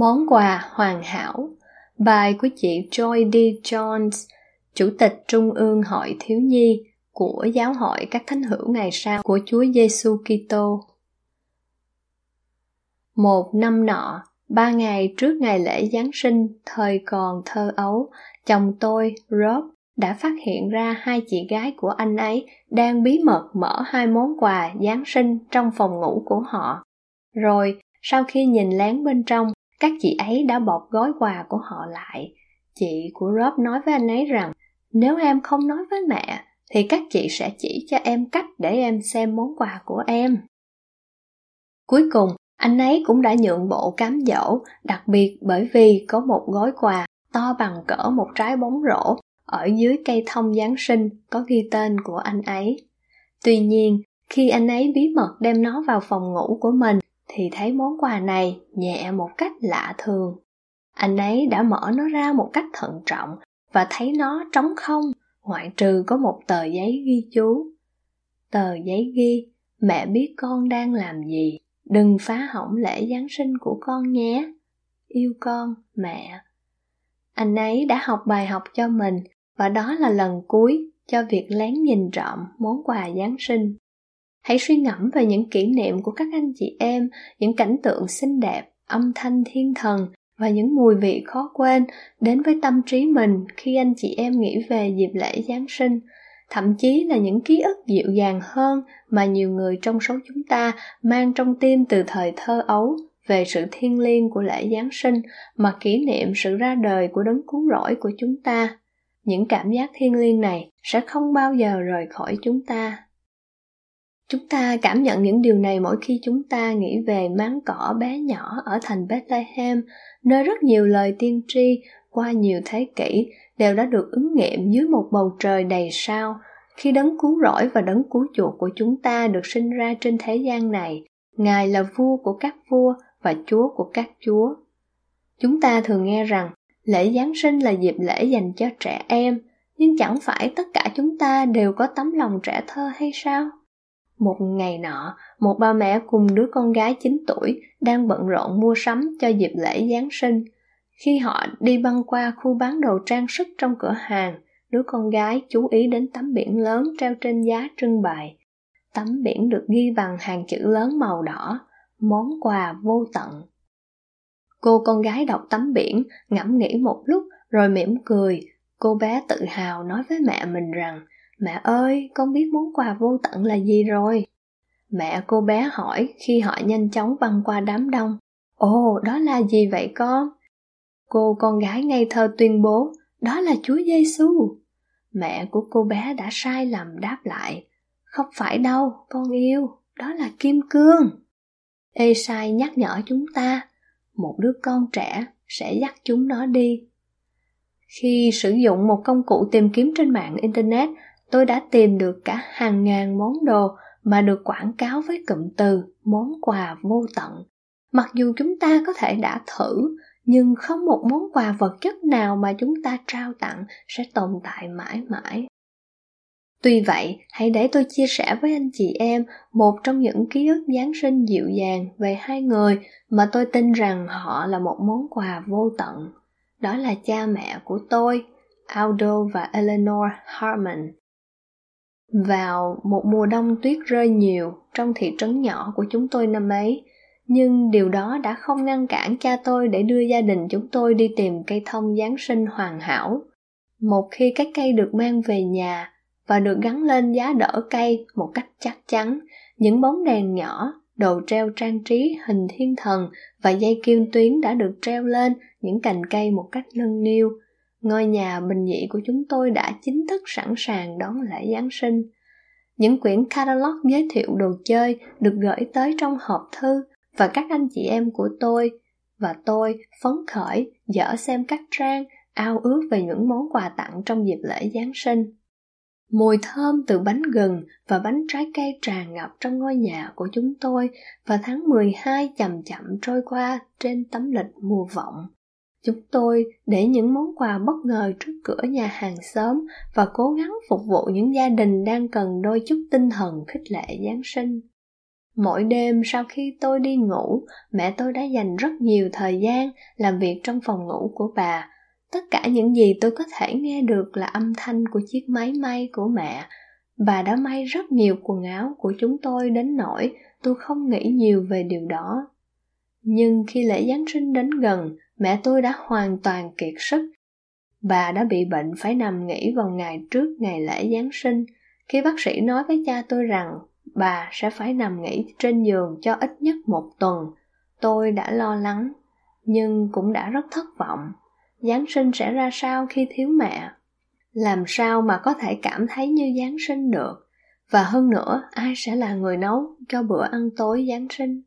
Món quà hoàn hảo Bài của chị Joy D. Jones, Chủ tịch Trung ương Hội Thiếu Nhi của Giáo hội các thánh hữu ngày sau của Chúa Giêsu Kitô. Một năm nọ, ba ngày trước ngày lễ Giáng sinh, thời còn thơ ấu, chồng tôi, Rob, đã phát hiện ra hai chị gái của anh ấy đang bí mật mở hai món quà Giáng sinh trong phòng ngủ của họ. Rồi, sau khi nhìn lén bên trong, các chị ấy đã bọc gói quà của họ lại. Chị của Rob nói với anh ấy rằng, nếu em không nói với mẹ, thì các chị sẽ chỉ cho em cách để em xem món quà của em. Cuối cùng, anh ấy cũng đã nhượng bộ cám dỗ, đặc biệt bởi vì có một gói quà to bằng cỡ một trái bóng rổ ở dưới cây thông Giáng sinh có ghi tên của anh ấy. Tuy nhiên, khi anh ấy bí mật đem nó vào phòng ngủ của mình thì thấy món quà này nhẹ một cách lạ thường. Anh ấy đã mở nó ra một cách thận trọng và thấy nó trống không, ngoại trừ có một tờ giấy ghi chú. Tờ giấy ghi, mẹ biết con đang làm gì, đừng phá hỏng lễ Giáng sinh của con nhé. Yêu con, mẹ. Anh ấy đã học bài học cho mình và đó là lần cuối cho việc lén nhìn trộm món quà Giáng sinh. Hãy suy ngẫm về những kỷ niệm của các anh chị em, những cảnh tượng xinh đẹp, âm thanh thiên thần và những mùi vị khó quên đến với tâm trí mình khi anh chị em nghĩ về dịp lễ Giáng sinh, thậm chí là những ký ức dịu dàng hơn mà nhiều người trong số chúng ta mang trong tim từ thời thơ ấu về sự thiêng liêng của lễ Giáng sinh mà kỷ niệm sự ra đời của đấng cứu rỗi của chúng ta. Những cảm giác thiêng liêng này sẽ không bao giờ rời khỏi chúng ta. Chúng ta cảm nhận những điều này mỗi khi chúng ta nghĩ về máng cỏ bé nhỏ ở thành Bethlehem, nơi rất nhiều lời tiên tri qua nhiều thế kỷ đều đã được ứng nghiệm dưới một bầu trời đầy sao, khi đấng cứu rỗi và đấng cứu chuộc của chúng ta được sinh ra trên thế gian này. Ngài là vua của các vua và chúa của các chúa. Chúng ta thường nghe rằng lễ Giáng sinh là dịp lễ dành cho trẻ em, nhưng chẳng phải tất cả chúng ta đều có tấm lòng trẻ thơ hay sao? Một ngày nọ, một bà mẹ cùng đứa con gái 9 tuổi đang bận rộn mua sắm cho dịp lễ Giáng sinh. Khi họ đi băng qua khu bán đồ trang sức trong cửa hàng, đứa con gái chú ý đến tấm biển lớn treo trên giá trưng bày. Tấm biển được ghi bằng hàng chữ lớn màu đỏ, món quà vô tận. Cô con gái đọc tấm biển, ngẫm nghĩ một lúc rồi mỉm cười. Cô bé tự hào nói với mẹ mình rằng Mẹ ơi, con biết món quà vô tận là gì rồi? Mẹ cô bé hỏi khi họ nhanh chóng băng qua đám đông. Ồ, đó là gì vậy con? Cô con gái ngây thơ tuyên bố, đó là Chúa Giêsu. Mẹ của cô bé đã sai lầm đáp lại, không phải đâu, con yêu, đó là kim cương. Ê sai nhắc nhở chúng ta, một đứa con trẻ sẽ dắt chúng nó đi. Khi sử dụng một công cụ tìm kiếm trên mạng Internet, tôi đã tìm được cả hàng ngàn món đồ mà được quảng cáo với cụm từ món quà vô tận. Mặc dù chúng ta có thể đã thử, nhưng không một món quà vật chất nào mà chúng ta trao tặng sẽ tồn tại mãi mãi. Tuy vậy, hãy để tôi chia sẻ với anh chị em một trong những ký ức Giáng sinh dịu dàng về hai người mà tôi tin rằng họ là một món quà vô tận. Đó là cha mẹ của tôi, Aldo và Eleanor Harmon. Vào một mùa đông tuyết rơi nhiều trong thị trấn nhỏ của chúng tôi năm ấy, nhưng điều đó đã không ngăn cản cha tôi để đưa gia đình chúng tôi đi tìm cây thông Giáng sinh hoàn hảo. Một khi các cây được mang về nhà và được gắn lên giá đỡ cây một cách chắc chắn, những bóng đèn nhỏ, đồ treo trang trí hình thiên thần và dây kim tuyến đã được treo lên những cành cây một cách nâng niu, ngôi nhà bình dị của chúng tôi đã chính thức sẵn sàng đón lễ Giáng sinh. Những quyển catalog giới thiệu đồ chơi được gửi tới trong hộp thư và các anh chị em của tôi và tôi phấn khởi dở xem các trang ao ước về những món quà tặng trong dịp lễ Giáng sinh. Mùi thơm từ bánh gừng và bánh trái cây tràn ngập trong ngôi nhà của chúng tôi và tháng 12 chậm chậm trôi qua trên tấm lịch mùa vọng. Chúng tôi để những món quà bất ngờ trước cửa nhà hàng xóm và cố gắng phục vụ những gia đình đang cần đôi chút tinh thần khích lệ Giáng sinh. Mỗi đêm sau khi tôi đi ngủ, mẹ tôi đã dành rất nhiều thời gian làm việc trong phòng ngủ của bà. Tất cả những gì tôi có thể nghe được là âm thanh của chiếc máy may của mẹ. Bà đã may rất nhiều quần áo của chúng tôi đến nỗi tôi không nghĩ nhiều về điều đó. Nhưng khi lễ Giáng sinh đến gần, mẹ tôi đã hoàn toàn kiệt sức. Bà đã bị bệnh phải nằm nghỉ vào ngày trước ngày lễ Giáng sinh. Khi bác sĩ nói với cha tôi rằng bà sẽ phải nằm nghỉ trên giường cho ít nhất một tuần, tôi đã lo lắng, nhưng cũng đã rất thất vọng. Giáng sinh sẽ ra sao khi thiếu mẹ? Làm sao mà có thể cảm thấy như Giáng sinh được? Và hơn nữa, ai sẽ là người nấu cho bữa ăn tối Giáng sinh?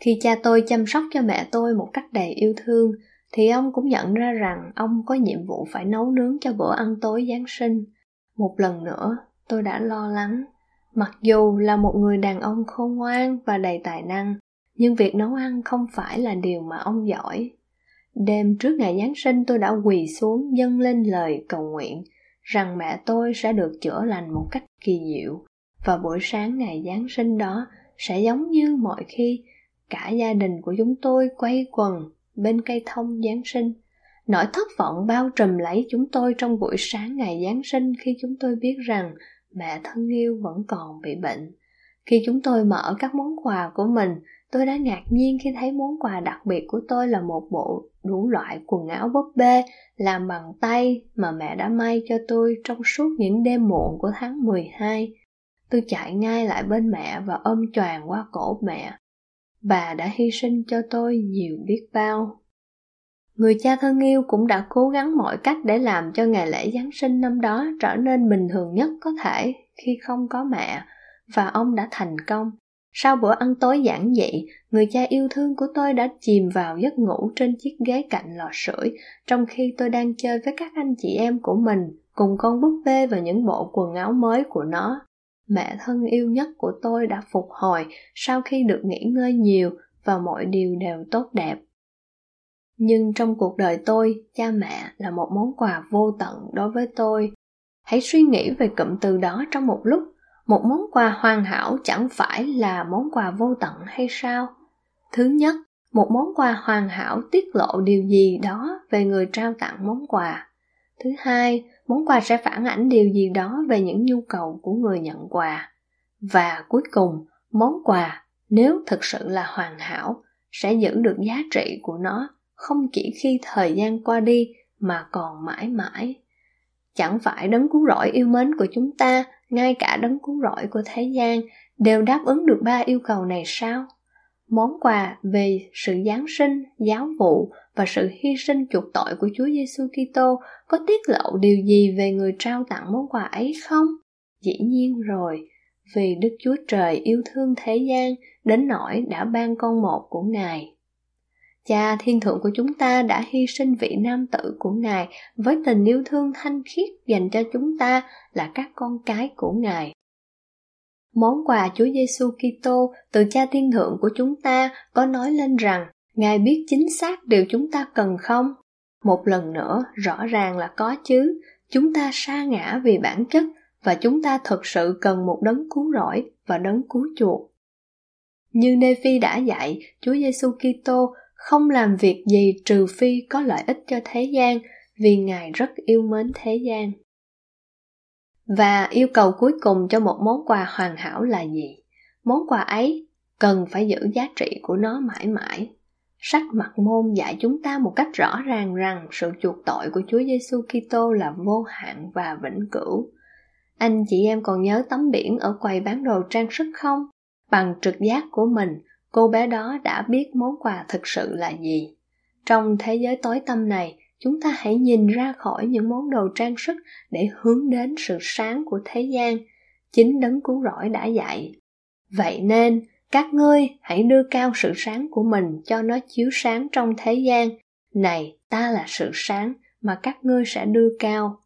Khi cha tôi chăm sóc cho mẹ tôi một cách đầy yêu thương, thì ông cũng nhận ra rằng ông có nhiệm vụ phải nấu nướng cho bữa ăn tối Giáng sinh. Một lần nữa, tôi đã lo lắng. Mặc dù là một người đàn ông khôn ngoan và đầy tài năng, nhưng việc nấu ăn không phải là điều mà ông giỏi. Đêm trước ngày Giáng sinh tôi đã quỳ xuống dâng lên lời cầu nguyện rằng mẹ tôi sẽ được chữa lành một cách kỳ diệu và buổi sáng ngày Giáng sinh đó sẽ giống như mọi khi cả gia đình của chúng tôi quay quần bên cây thông Giáng sinh. Nỗi thất vọng bao trùm lấy chúng tôi trong buổi sáng ngày Giáng sinh khi chúng tôi biết rằng mẹ thân yêu vẫn còn bị bệnh. Khi chúng tôi mở các món quà của mình, tôi đã ngạc nhiên khi thấy món quà đặc biệt của tôi là một bộ đủ loại quần áo búp bê làm bằng tay mà mẹ đã may cho tôi trong suốt những đêm muộn của tháng 12. Tôi chạy ngay lại bên mẹ và ôm choàng qua cổ mẹ. Bà đã hy sinh cho tôi nhiều biết bao. Người cha thân yêu cũng đã cố gắng mọi cách để làm cho ngày lễ Giáng sinh năm đó trở nên bình thường nhất có thể khi không có mẹ, và ông đã thành công. Sau bữa ăn tối giản dị, người cha yêu thương của tôi đã chìm vào giấc ngủ trên chiếc ghế cạnh lò sưởi, trong khi tôi đang chơi với các anh chị em của mình, cùng con búp bê và những bộ quần áo mới của nó. Mẹ thân yêu nhất của tôi đã phục hồi sau khi được nghỉ ngơi nhiều và mọi điều đều tốt đẹp. Nhưng trong cuộc đời tôi, cha mẹ là một món quà vô tận đối với tôi. Hãy suy nghĩ về cụm từ đó trong một lúc một món quà hoàn hảo chẳng phải là món quà vô tận hay sao thứ nhất một món quà hoàn hảo tiết lộ điều gì đó về người trao tặng món quà thứ hai món quà sẽ phản ảnh điều gì đó về những nhu cầu của người nhận quà. Và cuối cùng, món quà, nếu thực sự là hoàn hảo, sẽ giữ được giá trị của nó không chỉ khi thời gian qua đi mà còn mãi mãi. Chẳng phải đấng cứu rỗi yêu mến của chúng ta, ngay cả đấng cứu rỗi của thế gian, đều đáp ứng được ba yêu cầu này sao? Món quà về sự giáng sinh, giáo vụ và sự hy sinh chuộc tội của Chúa Giêsu Kitô có tiết lộ điều gì về người trao tặng món quà ấy không? Dĩ nhiên rồi, vì Đức Chúa Trời yêu thương thế gian đến nỗi đã ban con một của Ngài. Cha thiên thượng của chúng ta đã hy sinh vị nam tử của Ngài với tình yêu thương thanh khiết dành cho chúng ta là các con cái của Ngài. Món quà Chúa Giêsu Kitô từ Cha thiên thượng của chúng ta có nói lên rằng Ngài biết chính xác điều chúng ta cần không? Một lần nữa, rõ ràng là có chứ. Chúng ta sa ngã vì bản chất và chúng ta thực sự cần một đấng cứu rỗi và đấng cứu chuộc. Như Nephi đã dạy, Chúa Giêsu Kitô không làm việc gì trừ phi có lợi ích cho thế gian vì ngài rất yêu mến thế gian và yêu cầu cuối cùng cho một món quà hoàn hảo là gì món quà ấy cần phải giữ giá trị của nó mãi mãi sách mặt môn dạy chúng ta một cách rõ ràng rằng sự chuộc tội của Chúa Giêsu Kitô là vô hạn và vĩnh cửu. Anh chị em còn nhớ tấm biển ở quầy bán đồ trang sức không? Bằng trực giác của mình, cô bé đó đã biết món quà thực sự là gì trong thế giới tối tâm này chúng ta hãy nhìn ra khỏi những món đồ trang sức để hướng đến sự sáng của thế gian chính đấng cứu rỗi đã dạy vậy nên các ngươi hãy đưa cao sự sáng của mình cho nó chiếu sáng trong thế gian. Này, ta là sự sáng mà các ngươi sẽ đưa cao.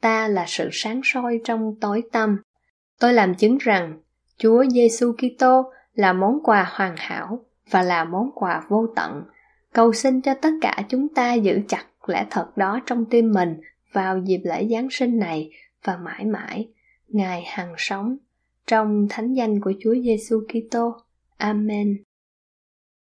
Ta là sự sáng soi trong tối tâm tôi làm chứng rằng, chúa giêsu kitô là món quà hoàn hảo và là món quà vô tận. Cầu xin cho tất cả chúng ta giữ chặt lẽ thật đó trong tim mình vào dịp lễ giáng sinh này và mãi mãi. Ngài hằng sống trong thánh danh của Chúa Giêsu Kitô. Amen.